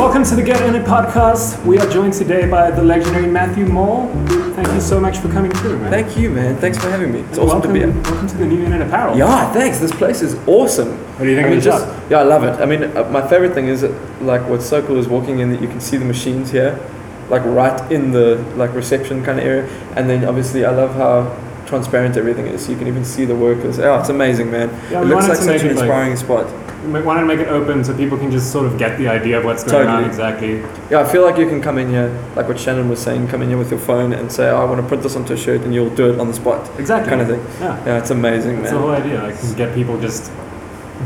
Welcome to the Get In It podcast. We are joined today by the legendary Matthew Mole. Thank you so much for coming through, man. Thank you, man. Thanks for having me. It's awesome welcome, to be here. welcome to the New In It Apparel. Yeah, thanks. This place is awesome. What do you think I mean, of the just shop? yeah, I love it. I mean, uh, my favorite thing is like what's so cool is walking in that you can see the machines here, like right in the like reception kind of area, and then obviously I love how transparent everything is. You can even see the workers. Oh, it's amazing, man. Yeah, it looks like such an it, like- inspiring spot. We wanted to make it open so people can just sort of get the idea of what's going on exactly. Yeah, I feel like you can come in here, like what Shannon was saying, come in here with your phone and say, oh, I want to print this onto a shirt, and you'll do it on the spot, Exactly. kind of thing. Yeah. Yeah, it's amazing, That's man. the whole idea. Like, get people just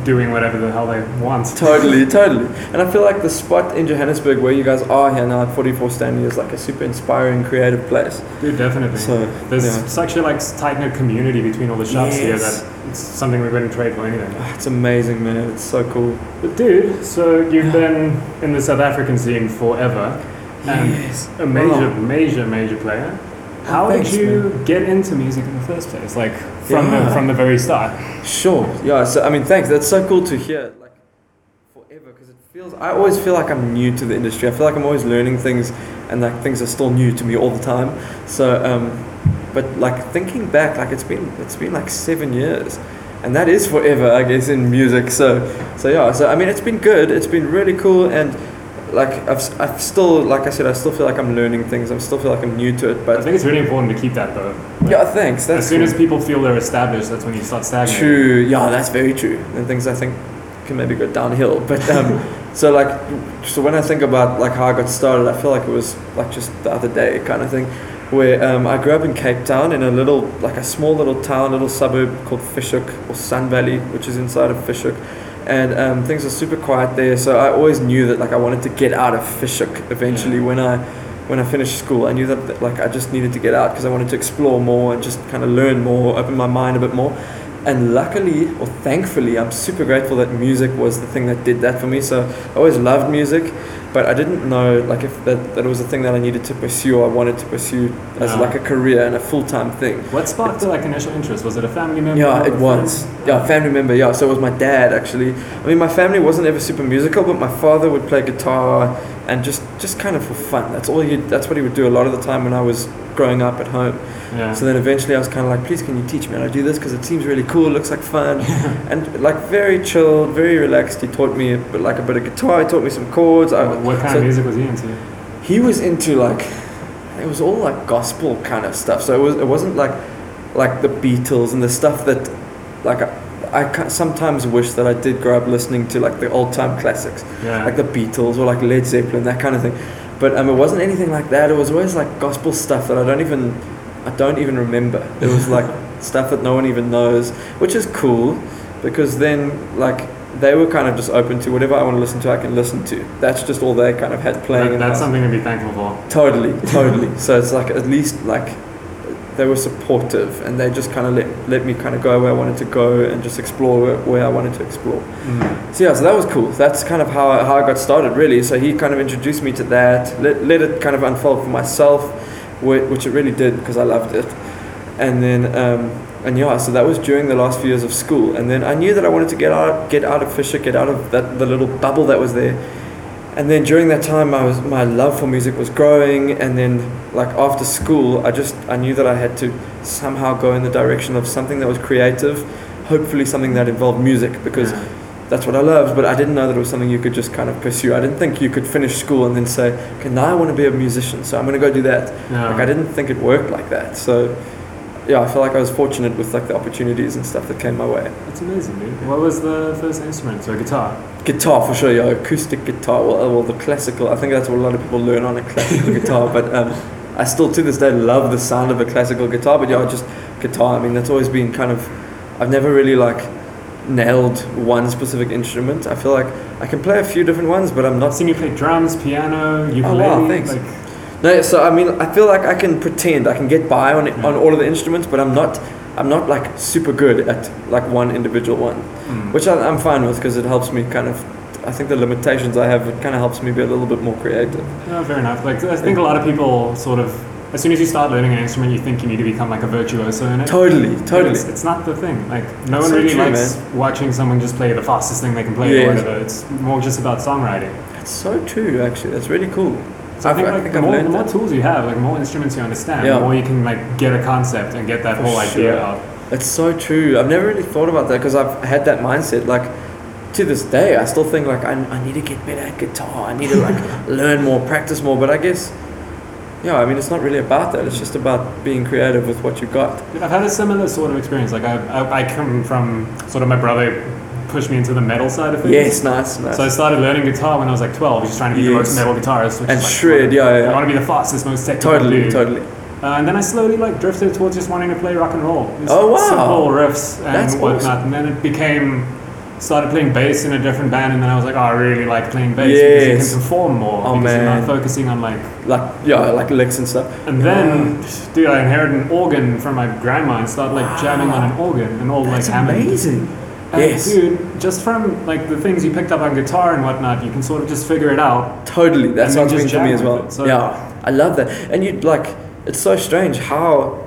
doing whatever the hell they want. Totally, totally. And I feel like the spot in Johannesburg where you guys are here now at 44 Stanley is like a super inspiring, creative place. Dude, definitely. So, There's yeah. such a like tight knit community between all the shops here that it's something we wouldn't trade for anything. Ah, It's amazing, man. It's so cool. But dude, so you've been in the South African scene forever, and Yes. a major, Wow. major, major player. How thanks, did you get into music in the first place? Like from the from the very start. Sure. Yeah. So I mean, thanks. That's so cool to hear. Like forever, because it feels. I always feel like I'm new to the industry. I feel like I'm always learning things, and like things are still new to me all the time. So, um, but like thinking back, like it's been it's been like seven years, and that is forever, I guess, in music. So, so yeah. So I mean, it's been good. It's been really cool, and like I've I've still like I said, I still feel like I'm learning things. I still feel like I'm new to it, but I think it's really important to keep that though. Like, Yeah, thanks. That's as soon cool. as people feel they're established, that's when you start stagnating. True. Yeah, that's very true. And things I think can maybe go downhill. But um, so like, so when I think about like how I got started, I feel like it was like just the other day kind of thing, where um, I grew up in Cape Town in a little like a small little town, little suburb called Fish Hoek or Sun Valley, which is inside of Fish Hoek. And um, things are super quiet there, so I always knew that like I wanted to get out of Fish Hoek eventually when I when I finished school. I knew that that, like I just needed to get out because I wanted to explore more and just kind of learn more, open my mind a bit more. And luckily, or thankfully, I'm super grateful that music was the thing that did that for me. So I always loved music, but I didn't know like if that, that was a thing that I needed to pursue or I wanted to pursue as Yeah. like a career and a full time thing. What sparked the like initial interest? Was it a family member? Yeah, it was. friend? Yeah, family member. Yeah, so it was my dad actually. I mean, my family wasn't ever super musical, but my father would play guitar and just just kind of for fun. That's all he. That's what he would do a lot of the time when I was growing up at home. Yeah. So then eventually I was kind of like, please, can you teach me how to do this? Because it seems really cool. It looks like fun, and like very chilled, very relaxed. He taught me a bit, like a bit of guitar. He taught me some chords. I, what kind so- of music was he into? he was into like it was all like gospel kind of stuff so it was it wasn't like like the beatles and the stuff that like i, I sometimes wish that i did grow up listening to like the old time classics Yeah. like the beatles or like led zeppelin that kind of thing but um, it wasn't anything like that it was always like gospel stuff that i don't even i don't even remember it was like stuff that no one even knows which is cool because then like they were kind of just open to whatever I want to listen to, I can listen to. That's just all they kind of had playing. That- that's something to be thankful for. Totally, totally. so it's like at least like they were supportive and they just kind of let, let me kind of go where I wanted to go and just explore where, where I wanted to explore. Mm. So yeah, so that was cool. That's kind of how, I- how I got started really. So he kind of introduced me to that, let, let it kind of unfold for myself, whi- which it really did because I loved it. And then um, and yeah, so that was during the last few years of school. And then I knew that I wanted to get out get out of Fisher, get out of that the little bubble that was there. And then during that time, I was my love for music was growing. And then like after school, I just I knew that I had to somehow go in the direction of something that was creative, hopefully something that involved music because that's what I loved. But I didn't know that it was something you could just kind of pursue. I didn't think you could finish school and then say, okay, now I want to be a musician, so I'm going to go do that. Yeah. Like I didn't think it worked like that. So yeah, I feel like I was fortunate with like the opportunities and stuff that came my way. That's amazing, dude. What was the first instrument? So guitar. Guitar for sure, yeah, acoustic guitar. Well, uh, well, the classical. I think that's what a lot of people learn on a classical guitar. But um, I still to this day love the sound of a classical guitar. But yeah, just guitar. I mean, that's always been kind of. I've never really like nailed one specific instrument. I feel like I can play a few different ones, but I'm I've not. seen you play drums, piano, ukulele. Oh, wow, thanks. Like, No, so I mean, I feel like I can pretend I can get by on it, on all of the instruments, but I'm not. I'm not like super good at like one individual one, mm. which I, I'm fine with because it helps me kind of. I think the limitations I have it kind of helps me be a little bit more creative. No, fair enough. Like I think a lot of people sort of, as soon as you start learning an instrument, you think you need to become like a virtuoso in it. Totally, totally. It's, it's not the thing. Like no It's one really true, likes watching someone just play the fastest thing they can play or whatever. It's more just about songwriting. That's so true, actually. That's really cool. So I think, like, the, I've more, the more tools you have, like the more instruments you understand, Yeah. the more you can like get a concept and get that For whole idea sure. out. That's so true. I've never really thought about that because I've had that mindset. Like to this day, I still think like I, I need to get better at guitar. I need to like learn more, practice more. But I guess, yeah, I mean, it's not really about that. It's just about being creative with what you've got. I've had a similar sort of experience. Like I, I, I come from sort of my brother pushed me into the metal side of things. Yes, nice, nice. So I started learning guitar when I was like 12, just trying to be the most metal guitarist. Which and is like, shred, yeah, yeah. I want to be the fastest, most technical Totally, dude. totally. Uh, and then I slowly like drifted towards just wanting to play rock and roll. Just Oh, wow. Simple riffs and That's whatnot. awesome. And then it became started playing bass in a different band, and then I was like, oh, I really like playing bass because you can perform more Oh, because you're man. not focusing on like. Like yeah, like licks and stuff. And then, dude, I inherited an organ from my grandma and started like jamming on an organ and all That's like Hammond. amazing. And Yes. dude, just from like the things you picked up on guitar and whatnot, you can sort of just figure it out. Totally, that's And how then it's just been for me as well. it, so- yeah, I love that. And you like, it's so strange how,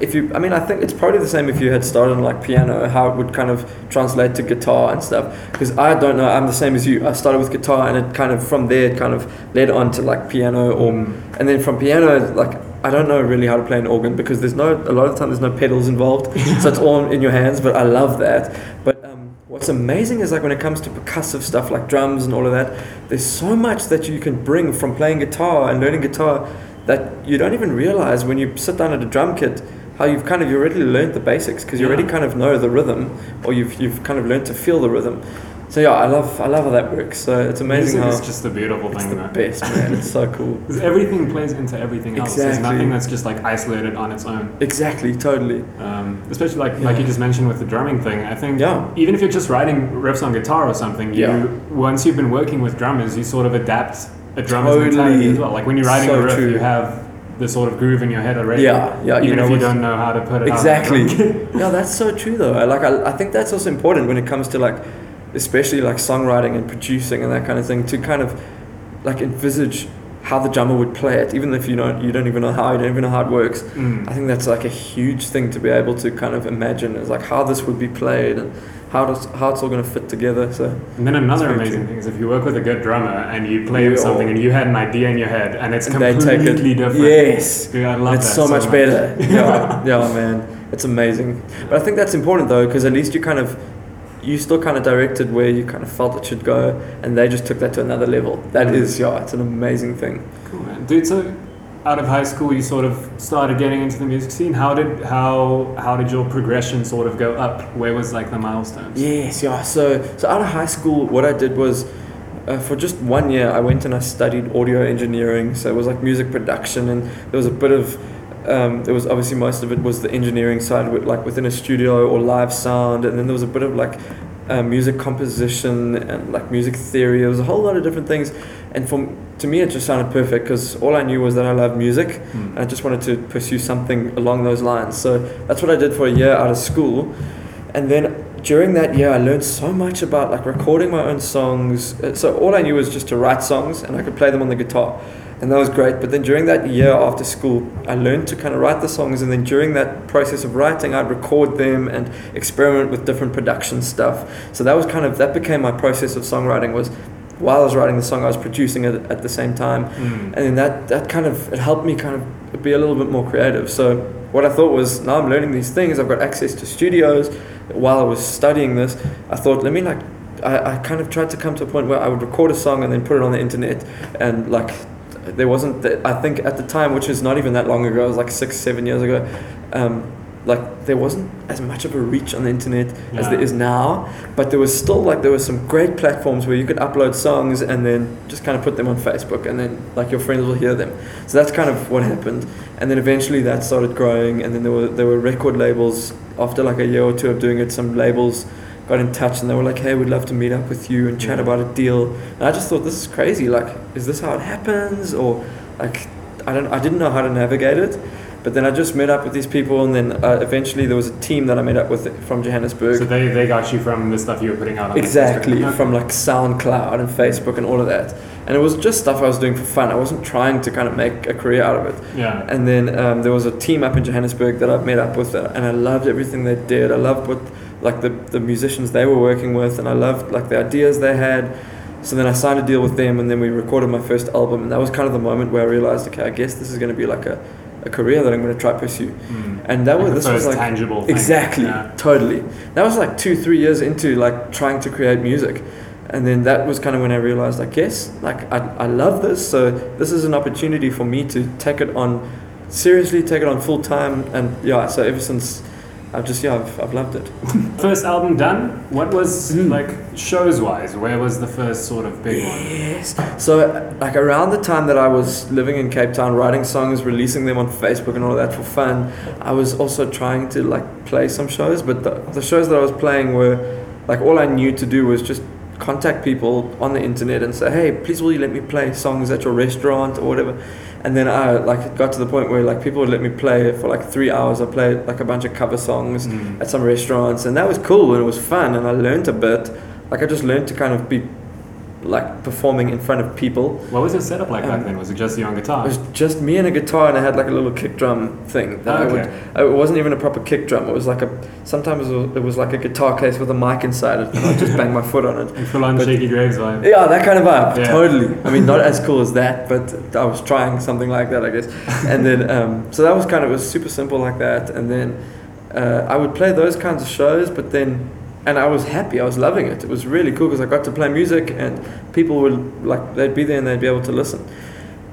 if you, I mean, I think it's probably the same if you had started on like piano, how it would kind of translate to guitar and stuff. Because I don't know, I'm the same as you. I started with guitar, and it kind of from there it kind of led on to like piano, or Mm. and then from piano like. I don't know really how to play an organ because there's no a lot of the time there's no pedals involved, so it's all in your hands. But I love that. But um, what's amazing is like when it comes to percussive stuff like drums and all of that, there's so much that you can bring from playing guitar and learning guitar that you don't even realize when you sit down at a drum kit how you've kind of you already learned the basics because you Yeah. already kind of know the rhythm or you've you've kind of learned to feel the rhythm. So yeah, I love I love how that works. So it's amazing Music how is just a beautiful it's thing. the man. best, man. It's so cool. everything plays into everything else. There's nothing that's just like isolated on its own. Exactly, totally. Um, especially like like you just mentioned with the drumming thing. I think Yeah. even if you're just writing riffs on guitar or something, you Yeah. once you've been working with drummers, you sort of adapt a drummer's Totally. mentality as well. Like when you're writing So a riff, true. you have the sort of groove in your head already. Yeah, yeah. Even you know if you don't know how to put it. Exactly. yeah, that's so true though. Like I, I think that's also important when it comes to like especially like songwriting and producing and that kind of thing to kind of like envisage how the drummer would play it even if you don't you don't even know how you don't even know how it works. Mm. I think that's like a huge thing to be able to kind of imagine is like how this would be played and how does how it's all going to fit together. So And then another amazing true. thing is if you work with a good drummer and you play with something and you had an idea in your head and it's and take it completely different. Yes. Dude, I love it's that so, much, better. yeah, yeah, man, it's amazing. But I think that's important though, because at least you kind of, you still kind of directed where you kind of felt it should go, and they just took that to another level. That Mm. is, yeah, it's an amazing thing. Cool, man. Dude, so out of high school, you sort of started getting into the music scene. How did how how did your progression sort of go up? Where was like the milestones? Yes, yeah. So, so out of high school, what I did was, uh, for just one year, I went and I studied audio engineering. So it was like music production, and there was a bit of, um, there was obviously most of it was the engineering side, with, like within a studio or live sound, and then there was a bit of like uh, music composition and like music theory. There was a whole lot of different things, and for to me, it just sounded perfect because all I knew was that I loved music, Mm. and I just wanted to pursue something along those lines. So that's what I did for a year out of school. And then during that year, I learned so much about like recording my own songs. Uh, So all I knew was just to write songs and I could play them on the guitar. And that was great. But then during that year after school, I learned to kind of write the songs. And then during that process of writing, I'd record them and experiment with different production stuff. So that was kind of, that became my process of songwriting was while I was writing the song, I was producing it at the same time Mm. and then that that kind of it helped me kind of be a little bit more creative so what i thought was now i'm learning these things i've got access to studios while i was studying this i thought let me like I, I kind of tried to come to a point where i would record a song and then put it on the internet and like there wasn't that i think at the time which is not even that long ago it was like six seven years ago um, like there wasn't as much of a reach on the internet as there is now but there was still like there were some great platforms where you could upload songs and then just kind of put them on facebook and then like your friends will hear them. So that's kind of what happened. And then eventually that started growing and then there were there were record labels after like a year or two of doing it some labels got in touch and they were like hey we'd love to meet up with you and chat about a deal and i just thought this is crazy like is this how it happens or like i don't i didn't know how to navigate it but then I just met up with these people, and then uh, eventually there was a team that I met up with from Johannesburg. So they, they got you from the stuff you were putting out on Exactly, from like SoundCloud and Facebook and all of that. And it was just stuff I was doing for fun. I wasn't trying to kind of make a career out of it. Yeah. And then um, there was a team up in Johannesburg that I've met up with, uh, and I loved everything they did. I loved what like the, the musicians they were working with, and I loved like the ideas they had. so then I signed a deal with them, and then we recorded my first album, and that was kind of the moment where I realized, okay, I guess this is going to be like a, a career that I'm going to try pursue. Mm. And that Like was this was like tangible exactly, Yeah. totally. That was like two, three years into like trying to create music, and then that was kind of when I realized, I guess, like I, I love this, so this is an opportunity for me to take it on seriously, take it on full time, and yeah. So ever since, I've just yeah, I've, I've loved it. First album done. What was Mm. like shows wise? Where was the first sort of big one? Yes. So, like around the time that I was living in Cape Town, writing songs, releasing them on Facebook and all that for fun, I was also trying to like play some shows. But the, the shows that I was playing were like all I knew to do was just contact people on the internet and say, "Hey, please will you let me play songs at your restaurant or whatever." And then I like it got to the point where like people would let me play for like three hours. I played like a bunch of cover songs Mm. at some restaurants, and that was cool and it was fun, and I learned a bit. Like I just learned to kind of be like performing in front of people. What was your setup like back Um, then? Was it just you on guitar? It was just me and a guitar, and I had like a little kick drum thing. That I would, it wasn't even a proper kick drum. It was like a sometimes it was, like a guitar case with a mic inside it, and I just bang my foot on it. Full on Shakey Graves vibe. Yeah, that kind of vibe, Yeah. totally. I mean, not as cool as that, but I was trying something like that, I guess. And then, um, so that was kind of it was super simple like that. And then uh, I would play those kinds of shows, but then, and I was happy. I was loving it. It was really cool because I got to play music, and people would like they'd be there and they'd be able to listen.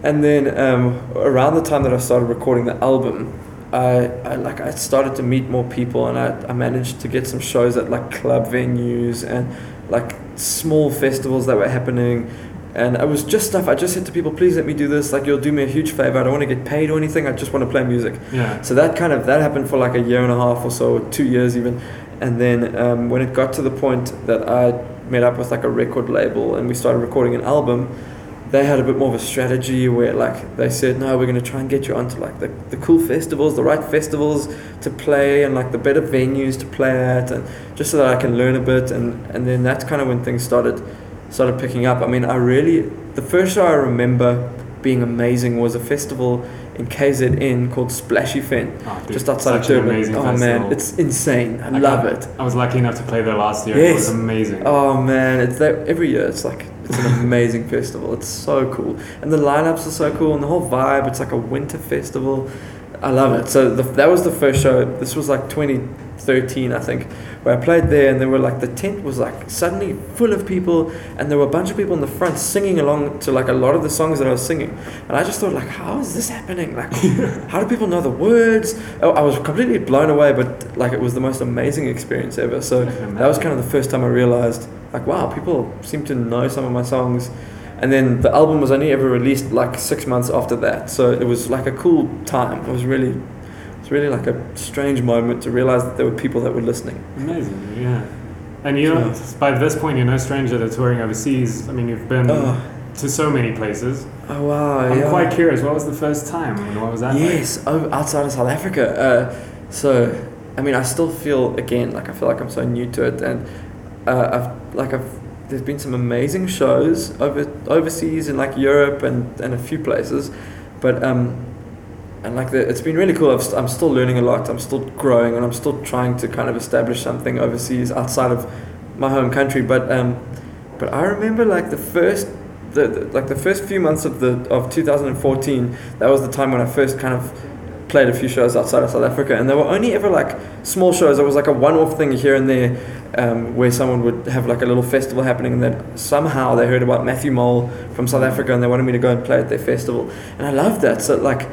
And then um, around the time that I started recording the album, I, I like I started to meet more people, and I, I managed to get some shows at like club venues and like small festivals that were happening. And it was just stuff I just said to people, please let me do this. Like you'll do me a huge favor. I don't want to get paid or anything. I just want to play music. Yeah. So that kind of that happened for like a year and a half or so, two years even. And then um, when it got to the point that I met up with like a record label and we started recording an album, they had a bit more of a strategy where like they said, no, we're going to try and get you onto like the, the cool festivals, the right festivals to play and like the better venues to play at, and just so that I can learn a bit. And and then that's kind of when things started started picking up. I mean, I really the first show I remember being amazing was a festival in KZN called Splashy Fen, Oh, ah, dude, just outside of Durban. Oh festival. man, it's insane. I, I love it. I was lucky enough to play there last year. It was Yes. amazing. Oh man, it's that every year. It's like it's an amazing festival. It's so cool, and the lineups are so cool, and the whole vibe. It's like a winter festival. I love it. So the, that was the first show. This was like 2013, I think, where I played there, and there were like the tent was like suddenly full of people, and there were a bunch of people in the front singing along to like a lot of the songs that I was singing, and I just thought like, how is this happening? Like, how do people know the words? Oh, I was completely blown away, but like it was the most amazing experience ever. So that was kind of the first time I realized, like, wow, people seem to know some of my songs. And then the album was only ever released like six months after that, so it was like a cool time. It was really, it was really like a strange moment to realize that there were people that were listening. Amazing, yeah. And you know, by this point, you're no stranger to touring overseas. I mean, you've been Oh, to so many places. oh wow! I'm yeah. quite curious. What was the first time? and What was that? Yes, oh, outside of South Africa. Uh, so, I mean, I still feel again like I feel like I'm so new to it, and uh, I've like I've there's been some amazing shows over overseas in like Europe and, and a few places, but um, and like the, it's been really cool. I've, I'm still learning a lot. I'm still growing, and I'm still trying to kind of establish something overseas outside of my home country. But um, but I remember like the first. The, the, like the first few months of the of 2014, that was the time when I first kind of played a few shows outside of South Africa, and they were only ever like small shows. It was like a one-off thing here and there, um, where someone would have like a little festival happening, and then somehow they heard about Matthew Mole from South Africa, and they wanted me to go and play at their festival, and I loved that. So like,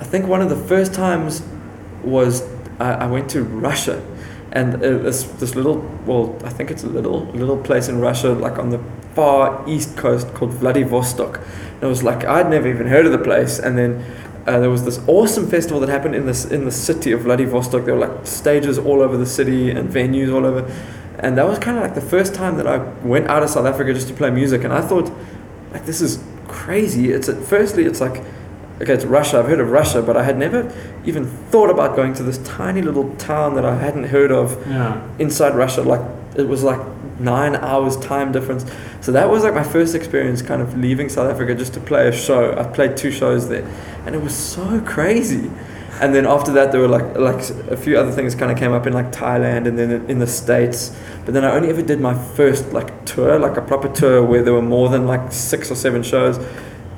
I think one of the first times was I, I went to Russia, and uh, this this little well, I think it's a little little place in Russia, like on the far east coast called Vladivostok. And it was like I'd never even heard of the place, and then uh, there was this awesome festival that happened in this in the city of Vladivostok. There were like stages all over the city and venues all over, and that was kind of like the first time that I went out of South Africa just to play music. And I thought, like, this is crazy. It's at firstly, it's like, okay, it's Russia. I've heard of Russia, but I had never even thought about going to this tiny little town that I hadn't heard of Yeah. inside Russia. Like it was like nine hours time difference. So that was like my first experience kind of leaving South Africa just to play a show. I played two shows there and it was so crazy. And then after that there were like like a few other things kind of came up in like Thailand and then in the states. But then I only ever did my first like tour, like a proper tour where there were more than like six or seven shows.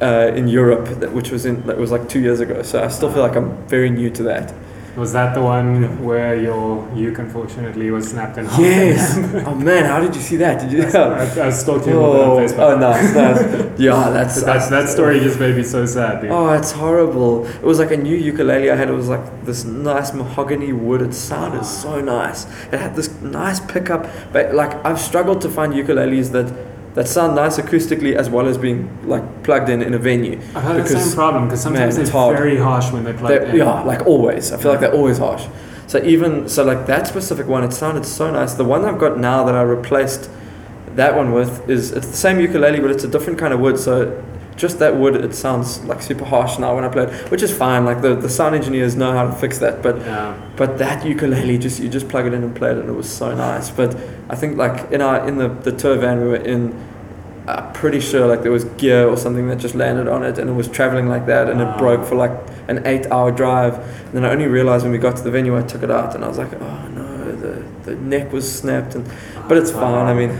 Uh, in Europe, that, which was in that was like two years ago. So I still feel like I'm very new to that. Was that the one where your uke unfortunately was snapped in half? Yes. oh man, how did you see that? Did you? I, I stalked you Oh, on Facebook. oh nice, nice. Yeah, that's But that's, that story just made me so sad, dude. Oh, it's horrible. It was like a new ukulele I had. It was like this nice mahogany wood. It sounded so nice. It had this nice pickup. But like I've struggled to find ukuleles that that sound nice acoustically as well as being like plugged in in a venue. I've had the same problem because sometimes man, it's hard. very harsh when they're plugged They're- in. yeah, like always. I feel like they're always harsh. So even so, like that specific one, it sounded so nice. The one I've got now that I replaced that one with is it's the same ukulele, but it's a different kind of wood. So just that wood, it sounds like super harsh now when I play it, which is fine. Like the, the sound engineers know how to fix that. But Yeah. but that ukulele, just you just plug it in and play it, and it was so nice. But I think like in our in the the tour van we were in. I'm pretty sure like there was gear or something that just landed on it and it was traveling like that and Ah. it broke for like an eight hour drive. And then I only realized when we got to the venue I took it out and I was like, oh no, the, the neck was snapped and but it's fine. I mean,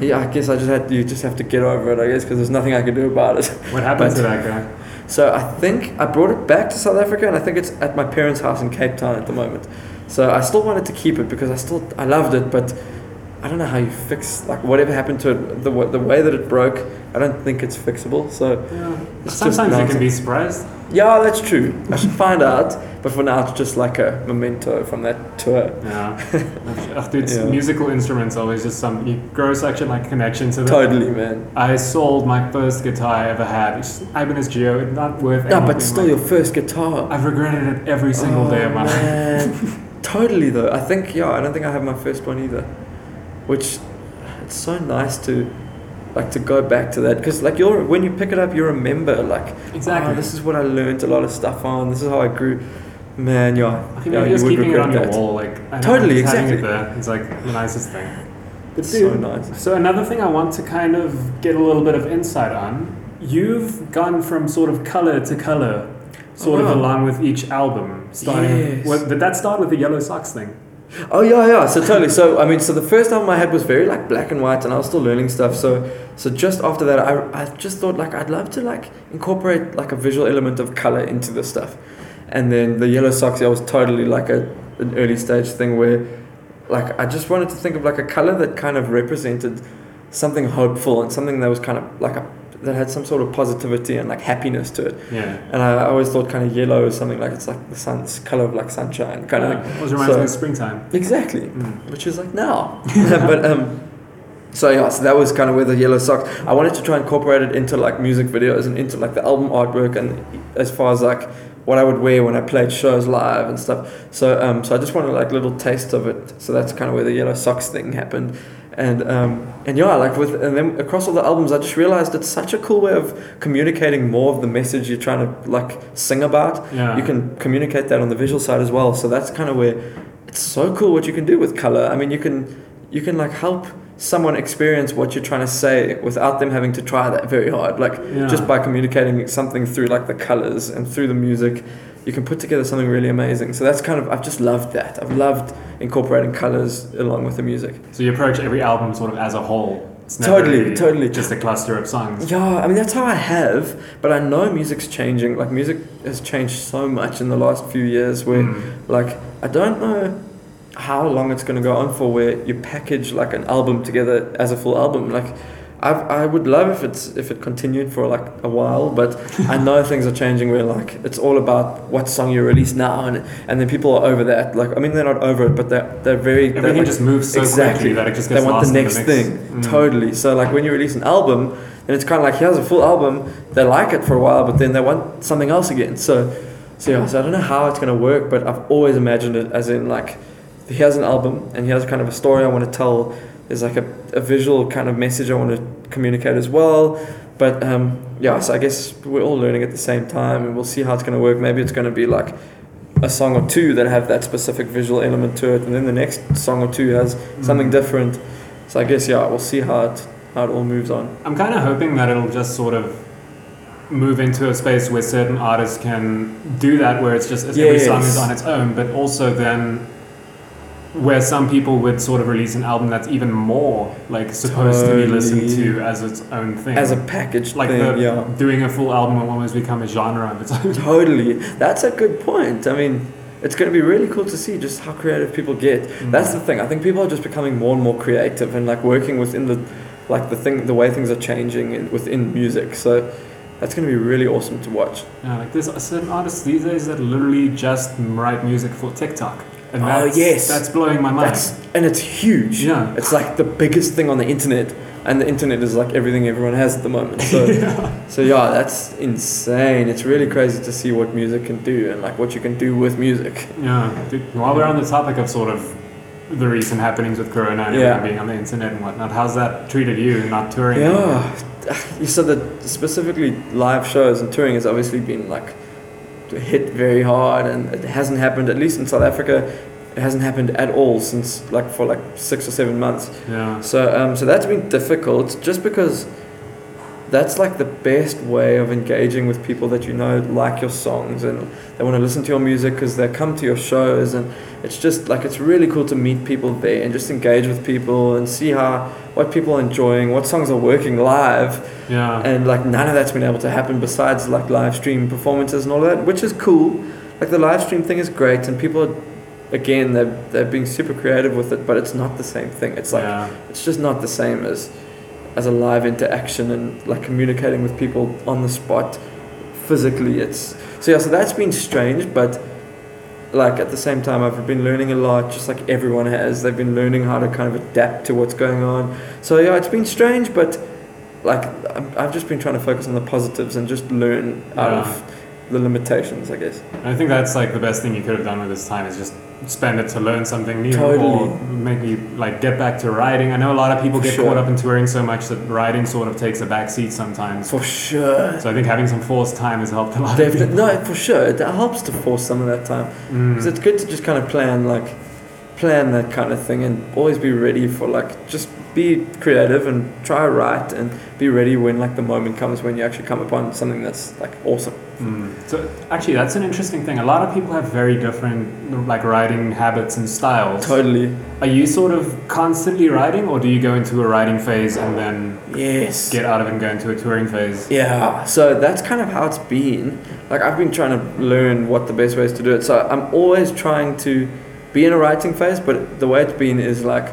yeah, I guess I just had to, you just have to get over it. I guess because there's nothing I can do about it. What happened but- to that guy? So I think I brought it back to South Africa, and I think it's at my parents' house in Cape Town at the moment. So I still wanted to keep it because I still I loved it, but I don't know how you fix like whatever happened to it. The the way that it broke, I don't think it's fixable. So Yeah. Sometimes you can be surprised. yeah, that's true. I should find out. But for now, it's just like a memento from that tour. Yeah. Ugh, dude, Yeah. musical instruments always just some you grow such a like connection to them. Totally, man. I sold my first guitar I ever had. It's Ibanez GIO. It's not worth No, anything. but still, like- your first guitar. I've regretted it every single day of my Oh, life. totally though. I think yeah. I don't think I have my first one either. Which it's so nice to like to go back to that because like you're when you pick it up you remember like Exactly. oh, this is what I learned a lot of stuff on. This is how I grew. Man, yeah. I think yeah, you're just would keeping it regret on your that. wall, like I Totally, just having exactly. It there. It's like the nicest thing. But It's so nice. So another thing I want to kind of get a little bit of insight on. You've gone from sort of color to color, sort Oh. of along with each album. Starting. Yes. What, did that start with the Yellow Socks thing? Oh yeah, yeah. So totally. So I mean, so the first album I had was very like black and white, and I was still learning stuff. So so just after that, I I just thought like I'd love to like incorporate like a visual element of color into this stuff, and then the yellow socks. Yeah, was totally like a an early stage thing where like I just wanted to think of like a color that kind of represented something hopeful and something that was kind of like a that had some sort of positivity and like happiness to it. Yeah. And I always thought kind of yellow is something like it's like the sun's color of like sunshine kind of Yeah, always reminds So- me of springtime. Exactly Mm. which is like now. but um, so yeah, so that was kind of where the yellow socks. I wanted to try and incorporate it into like music videos and into like the album artwork and as far as like what I would wear when I played shows live and stuff. So um, so I just wanted like a little taste of it. So that's kind of where the yellow socks thing happened. And um, and yeah, like with and then across all the albums, I just realized it's such a cool way of communicating more of the message you're trying to like sing about Yeah. you can communicate that on the visual side as well. So that's kind of where it's so cool what you can do with color. I mean, you can you can like help someone experience what you're trying to say without them having to try that very hard. Like Yeah. just by communicating something through like the colors and through the music, you can put together something really amazing. So that's kind of I've just loved that. I've loved incorporating colors along with the music. So you approach every album sort of as a whole. Totally, really totally. Just a cluster of songs. Yeah, I mean that's how I have, but I know music's changing. Like music has changed so much in the last few years where Mm. like I don't know how long it's going to go on for where you package like an album together as a full album like I I would love if it's if it continued for like a while but I know things are changing where like it's all about what song you release now and and then people are over that. Like I mean they're not over it but they're they're very they're Everything like- just moves so exactly. quickly that it just they want the next mix. thing. Mm. totally. So like when you release an album then it's kind of like here's a full album they like it for a while but then they want something else again. So so yeah so I don't know how it's going to work but I've always imagined it as in like here's an album and here's kind of a story I want to tell there's like a, a visual kind of message I want to communicate as well but um, yeah so I guess we're all learning at the same time and we'll see how it's going to work maybe it's going to be like a song or two that have that specific visual element to it and then the next song or two has something Mm. different so I guess yeah, we'll see how it how it all moves on. I'm kind of hoping that it'll just sort of move into a space where certain artists can do that, where it's just every song is on its own, but also then where some people would sort of release an album that's even more like supposed to be listened to as its own thing. as a package like thing, the, yeah. doing a full album will almost become a genre of its own. Totally. That's a good point. I mean, it's going to be really cool to see just how creative people get. Mm. That's the thing. I think people are just becoming more and more creative and like working within the like the thing the way things are changing in, within music. So that's going to be really awesome to watch. Yeah, like there's certain artists these days that literally just write music for TikTok. And Oh, yes. that's blowing my mind. That's and it's huge. Yeah. It's like the biggest thing on the internet. And the internet is like everything everyone has at the moment. So yeah. So yeah, that's insane. It's really crazy to see what music can do and like what you can do with music. Yeah. While we're on the topic of sort of the recent happenings with Corona and Yeah. being on the internet and whatnot, how's that treated you, not touring? Yeah, you said that specifically live shows and touring has obviously been like hit very hard, and it hasn't happened at least in South Africa. It hasn't happened at all since like for like six or seven months. Yeah. So um, so that's been difficult just because that's like the best way of engaging with people that you know like your songs and they want to listen to your music because they come to your shows and it's just like it's really cool to meet people there and just engage with people and see how what people are enjoying what songs are working live Yeah. and like none of that's been able to happen besides like live stream performances and all that which is cool like the live stream thing is great and people are again they're, they're being super creative with it but it's not the same thing it's like yeah. it's just not the same as as a live interaction and like communicating with people on the spot physically it's so yeah so that's been strange but like at the same time I've been learning a lot just like everyone has. They've been learning how to kind of adapt to what's going on. So yeah it's been strange but like I'm- I've just been trying to focus on the positives and just learn out Yeah. of the limitations I guess. I think that's like the best thing you could have done with this time is just spend it to learn something new Totally. or maybe like get back to writing. I know a lot of people For get sure. caught up in touring so much that writing sort of takes a back seat sometimes. for sure So I think having some forced time has helped a lot. Definitely, no, for sure. It helps to force some of that time. Mm. Because it's good to just kind of plan like plan that kind of thing and always be ready for like just be creative and try write and be ready when like the moment comes when you actually come upon something that's like awesome. Mm. So actually, that's an interesting thing. A lot of people have very different like writing habits and styles. Totally. Are you sort of constantly writing, or do you go into a writing phase and then Yes. get out of it and go into a touring phase? Yeah, so that's kind of how it's been. Like I've been trying to learn what the best ways to do it. So I'm always trying to be in a writing phase, but the way it's been is like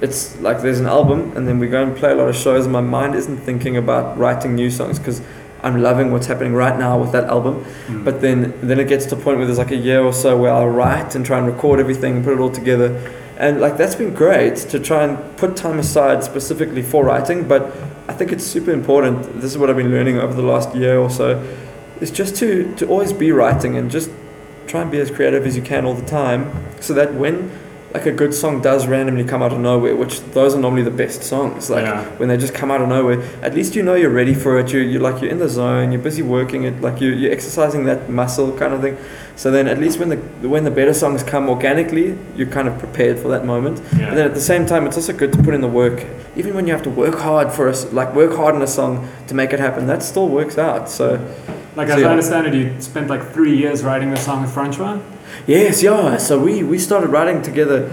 it's like there's an album and then we go and play a lot of shows and my mind isn't thinking about writing new songs because I'm loving what's happening right now with that album. Mm. But then then it gets to a point where there's like a year or so where I'll write and try and record everything and put it all together. And like that's been great to try and put time aside specifically for writing, but I think it's super important. This is what I've been learning over the last year or so. Is just to to always be writing and just try and be as creative as you can all the time, so that when like a good song does randomly come out of nowhere, which those are normally the best songs. Like Yeah. when they just come out of nowhere, at least you know you're ready for it. You you like you're in the zone. You're busy working it. Like you you're exercising that muscle kind of thing. So then at least when the when the better songs come organically, you're kind of prepared for that moment. Yeah. And then at the same time, it's also good to put in the work. Even when you have to work hard for us, like work hard on a song to make it happen, that still works out. So Like So, as yeah. I understand it, you spent like three years writing the song with Francois. yes, yeah. So we we started writing together,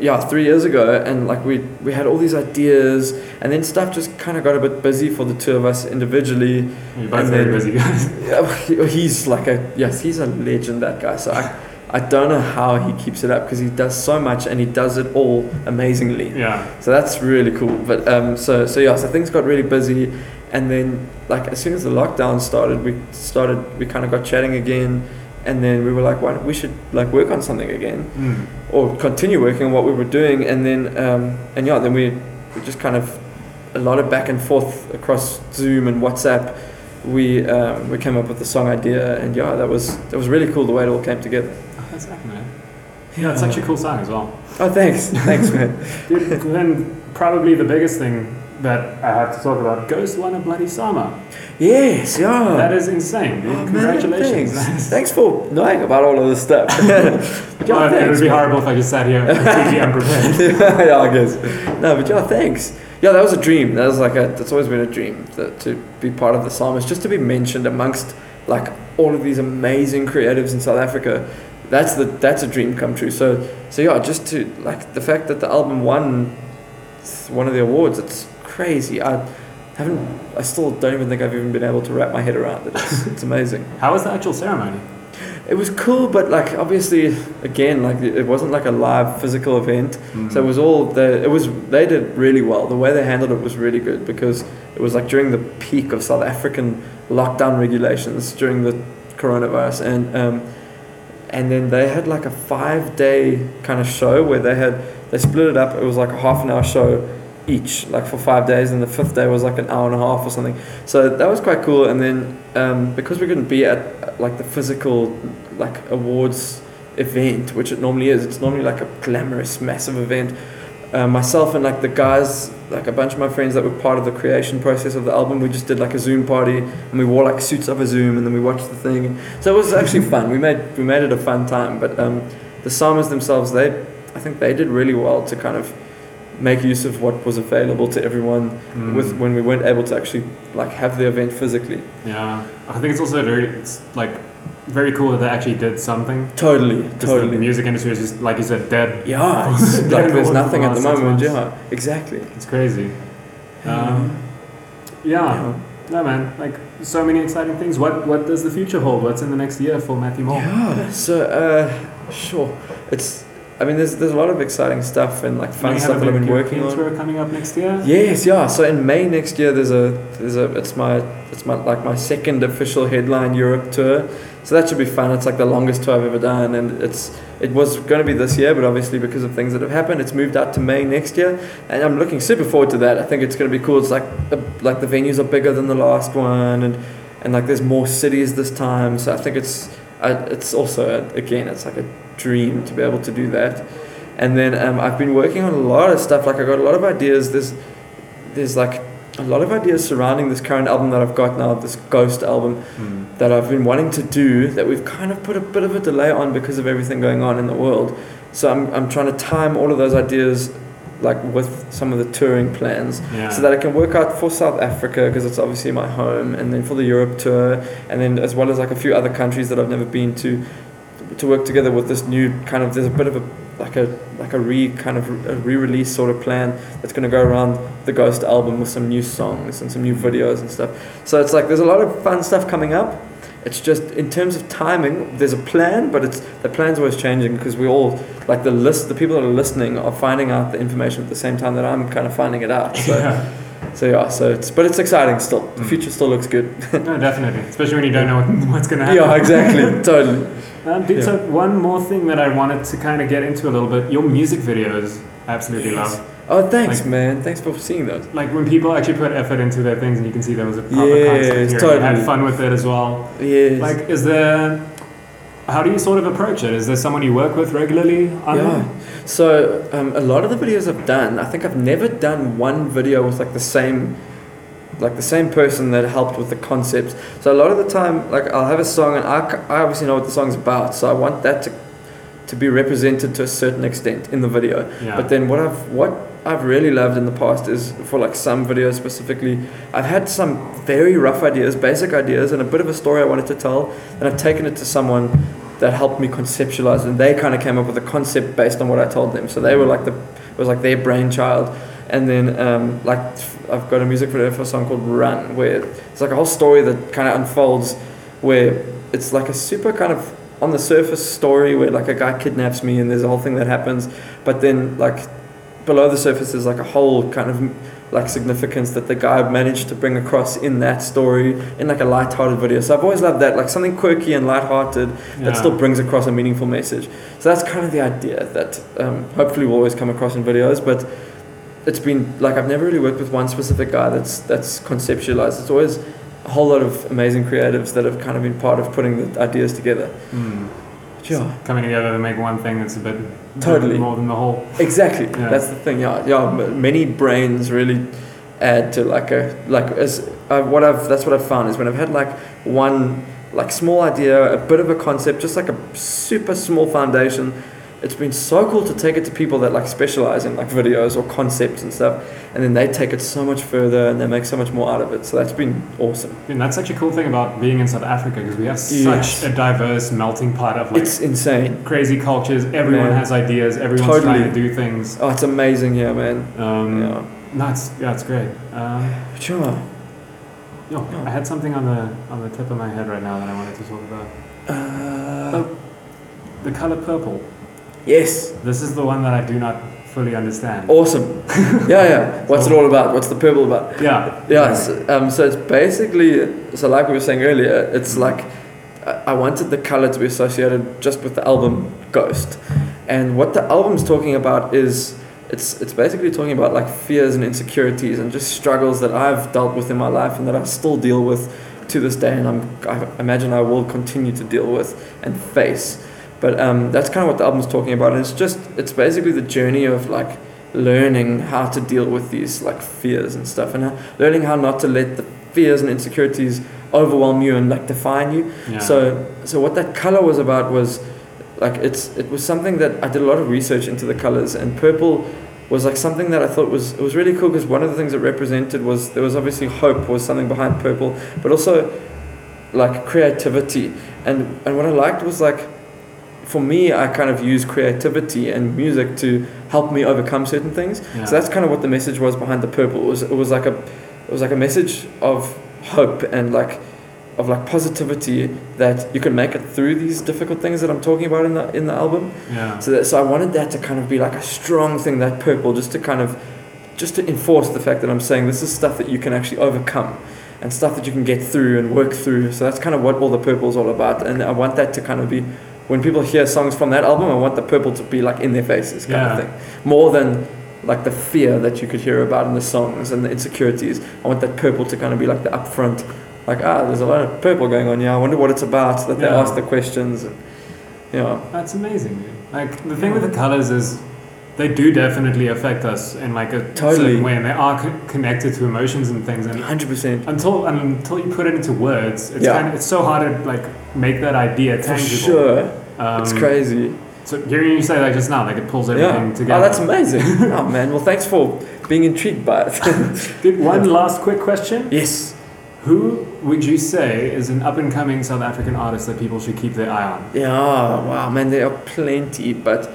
yeah, three years ago, and like we we had all these ideas, and then stuff just kind of got a bit busy for the two of us individually. You're both And very busy guys. Yeah, he's like a yes, he's a legend. That guy. So I. I don't know how he keeps it up because he does so much and he does it all amazingly. yeah. So that's really cool. But um, so so yeah, so things got really busy, and then like as soon as the lockdown started, we started we kind of got chatting again, and then we were like, why we should like work on something again, Mm. or continue working on what we were doing, and then um, and yeah, then we we just kind of a lot of back and forth across Zoom and WhatsApp. We um, we came up with the song idea, and yeah, that was that was really cool the way it all came together. Oh, that's sick, man. Yeah, it's such a cool song as well. Oh, thanks, thanks, man. Dude, then probably the biggest thing that I have to talk about. Ghost won a bloody SAMA. Yes, yeah. That is insane. dude. Oh, man, Congratulations. thanks. thanks for knowing about all of this stuff. Yeah, it would be man. horrible if I just sat here completely unprepared. yeah, I guess. No, but yeah, thanks. Yeah, that was a dream. That was like a. That's always been a dream that, to be part of the SAMAs, just to be mentioned amongst like all of these amazing creatives in South Africa. That's the that's a dream come true. So so yeah, just to like the fact that the album won one of the awards, it's crazy. I haven't. I still don't even think I've even been able to wrap my head around it. It's, it's amazing. How was the actual ceremony? It was cool, but like obviously, again, like it wasn't like a live physical event. Mm-hmm. So it was all the it was they did really well. The way they handled it was really good because it was like during the peak of South African lockdown regulations during the coronavirus and um, and then they had like a five day kind of show where they had they split it up. It was like a half an hour show each, like for five days, and the fifth day was like an hour and a half or something. So that was quite cool. And then um, because we couldn't be at like the physical like awards event, which it normally is, it's normally like a glamorous, massive event. Uh, myself and like the guys, like a bunch of my friends that were part of the creation process of the album, we just did like a Zoom party and we wore like suits over Zoom and then we watched the thing. So it was actually fun. We made we made it a fun time. But um, the SAMAs themselves, they I think they did really well to kind of make use of what was available to everyone Mm. with when we weren't able to actually like have the event physically. Yeah, I think it's also very, it's like very cool that they actually did something. Totally, totally. The music industry is just, like you said, dead. Yeah, Dead like there's nothing at the moment. months. Yeah, exactly. It's crazy. Um, yeah. No, man. Like, so many exciting things. What What does the future hold? What's in the next year for Matthew Mole? Yeah. So, uh, sure. It's. I mean, there's there's a lot of exciting stuff and like fun stuff that I've been working on. tour coming up next year? Yes, yeah. So in May next year, there's a there's a it's my it's my like my second official headline Europe tour. So that should be fun. It's like the longest tour I've ever done, and it's it was going to be this year, but obviously because of things that have happened, it's moved out to May next year, and I'm looking super forward to that. I think it's going to be cool. It's like like the venues are bigger than the last one, and and like there's more cities this time. So I think it's I, it's also again it's like a dream to be able to do that. And then um, I've been working on a lot of stuff. Like I got a lot of ideas. There's there's like a lot of ideas surrounding this current album that I've got now, this Ghost album Mm. that I've been wanting to do that we've kind of put a bit of a delay on because of everything going on in the world. So I'm, I'm trying to time all of those ideas like with some of the touring plans Yeah. so that I can work out for South Africa because it's obviously my home and then for the Europe tour and then as well as like a few other countries that I've never been to to work together with this new kind of there's a bit of a like a like a re kind of a re-release sort of plan that's going to go around the Ghost album with some new songs and some new videos and stuff. So it's like there's a lot of fun stuff coming up. It's just in terms of timing, there's a plan, but it's the plan's always changing because we all like the list, the people that are listening are finding out the information at the same time that I'm kind of finding it out. So yeah. so yeah, so it's but it's exciting still. The Mm. future still looks good. No, definitely. Especially when you don't know what, what's going to happen. yeah, exactly, totally. Um, dude, Yeah. so one more thing that I wanted to kind of get into a little bit. Your music videos, absolutely Yes. love. Oh, thanks, Like- man. Thanks for seeing those. Like when people actually put effort into their things, and you can see there was a proper Yes, concept here. totally. had fun with it as well. Yeah. Like, is there? How do you sort of approach it? Is there someone you work with regularly? on Yeah. So um, a lot of the videos I've done, I think I've never done one video with like the same, like the same person that helped with the concepts. So a lot of the time, like I'll have a song and I, I obviously know what the song's about, so I want that to, to be represented to a certain extent in the video. Yeah. But then what I've what I've really loved in the past is for like some videos specifically, I've had some very rough ideas, basic ideas, and a bit of a story I wanted to tell, and I've taken it to someone that helped me conceptualize, and they kind of came up with a concept based on what I told them. So they were like the it was like their brainchild. And then um, like I've got a music video for a song called Run, where it's like a whole story that kind of unfolds, where it's like a super kind of on the surface story where like a guy kidnaps me and there's a whole thing that happens, but then like below the surface there's like a whole kind of like significance that the guy managed to bring across in that story in like a light-hearted video. So I've always loved that, like something quirky and light-hearted Yeah. that still brings across a meaningful message. So that's kind of the idea that um, hopefully will always come across in videos, but it's been like I've never really worked with one specific guy that's that's conceptualized. It's always a whole lot of amazing creatives that have kind of been part of putting the ideas together. Mm. Yeah. Coming together to make one thing that's a bit bit Totally. more than the whole. Exactly. Yeah. That's the thing. Yeah, yeah. Many brains really add to like a like as uh, what I've that's what I've found is when I've had like one like small idea, a bit of a concept, just like a super small foundation. It's been so cool to take it to people that like specialize in like videos or concepts and stuff, and then they take it so much further and they make so much more out of it. So that's been awesome. And that's such a cool thing about being in South Africa because we have Yes. such a diverse melting pot of like It's insane. crazy cultures. Everyone Man. has ideas. Everyone's Totally. trying to do things. Oh, it's amazing here, man. Um, Yeah. No, it's, yeah, it's great. Um, Sure. yo, Yeah. I had something on the on the tip of my head right now that I wanted to talk about. Uh, The color purple. Yes. This is the one that I do not fully understand. Awesome. yeah, yeah. What's it all about? What's the purple about? Yeah. Yeah, exactly. so, um, so it's basically, so like we were saying earlier, it's like I I wanted the color to be associated just with the album Ghost. And what the album's talking about is it's, it's basically talking about like fears and insecurities and just struggles that I've dealt with in my life and that I still deal with to this day. And I'm, I imagine I will continue to deal with and face. But um, that's kind of what the album's talking about. And it's just, it's basically the journey of like learning how to deal with these like fears and stuff and how, learning how not to let the fears and insecurities overwhelm you and like define you. yeah. So so what that color was about was like it's it was something that I did a lot of research into the colors and purple was like something that I thought was it was really cool because one of the things it represented was there was obviously hope was something behind purple but also like creativity and and what I liked was like for me I kind of use creativity and music to help me overcome certain things yeah. so that's kind of what the message was behind the purple. It was it was like a it was like a message of hope and like of like positivity that you can make it through these difficult things that I'm talking about in the in the album. yeah. So that, so I wanted that to kind of be like a strong thing that purple just to kind of just to enforce the fact that I'm saying this is stuff that you can actually overcome and stuff that you can get through and work through. So that's kind of what all the purple is all about and I want that to kind of be when people hear songs from that album I want the purple to be like in their faces kind Yeah. of thing. More than like the fear that you could hear about in the songs and the insecurities. I want that purple to kind of be like the upfront, like ah, there's a lot of purple going on. Yeah, I wonder what it's about. So that they Yeah. ask the questions. And, you know, That's amazing. Dude. Like the thing with the colors is they do definitely affect us in like a Totally. certain way, and they are co- connected to emotions and things. And hundred percent. until until you put it into words, it's Yeah. kind of it's so hard to like make that idea For tangible. sure, Um, it's crazy. So hearing you say that just now, like it pulls Yeah. everything Oh, together. that's amazing. oh man, well thanks for being intrigued by it. One last quick question: yes. Who would you say is an up and coming South African artist that people should keep their eye on? Yeah, wow, man, there are plenty, but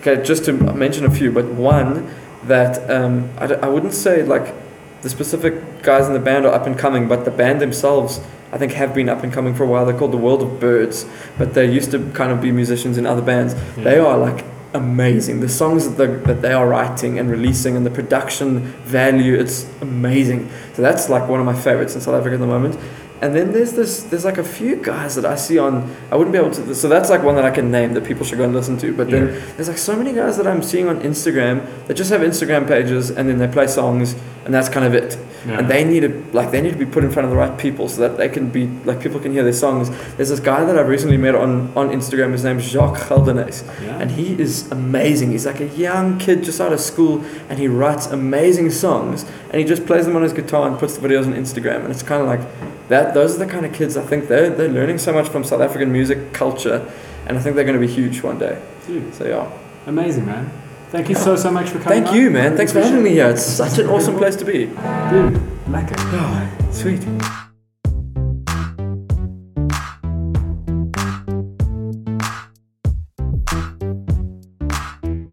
okay, just to mention a few, but one that um, I, d- I wouldn't say like the specific guys in the band are up and coming, but the band themselves, I think, have been up and coming for a while. They're called the World of Birds, but they used to kind of be musicians in other bands. They are like amazing. The songs that, that they are writing and releasing and the production value, it's amazing. So that's like one of my favorites in South Africa at the moment. And then there's this, there's like a few guys that I see on, I wouldn't be able to, so that's like one that I can name that people should go and listen to. But then Yeah. there's like so many guys that I'm seeing on Instagram that just have Instagram pages and then they play songs and that's kind of it. Yeah. And they need to like they need to be put in front of the right people so that they can be like people can hear their songs. There's this guy that I've recently met on, on Instagram, his name's Jacques Geldenhuys. yeah. And he is amazing. He's like a young kid just out of school and he writes amazing songs and he just plays them on his guitar and puts the videos on Instagram and it's kind of like that those are the kind of kids I think they're, they're learning so much from South African music culture and I think they're going to be huge one day. Dude, So yeah. amazing, man. Thank you so so much for coming. Thank you man. Thanks for having me here. It's such an awesome place to be. Dude, lekker. Oh, ah, sweet.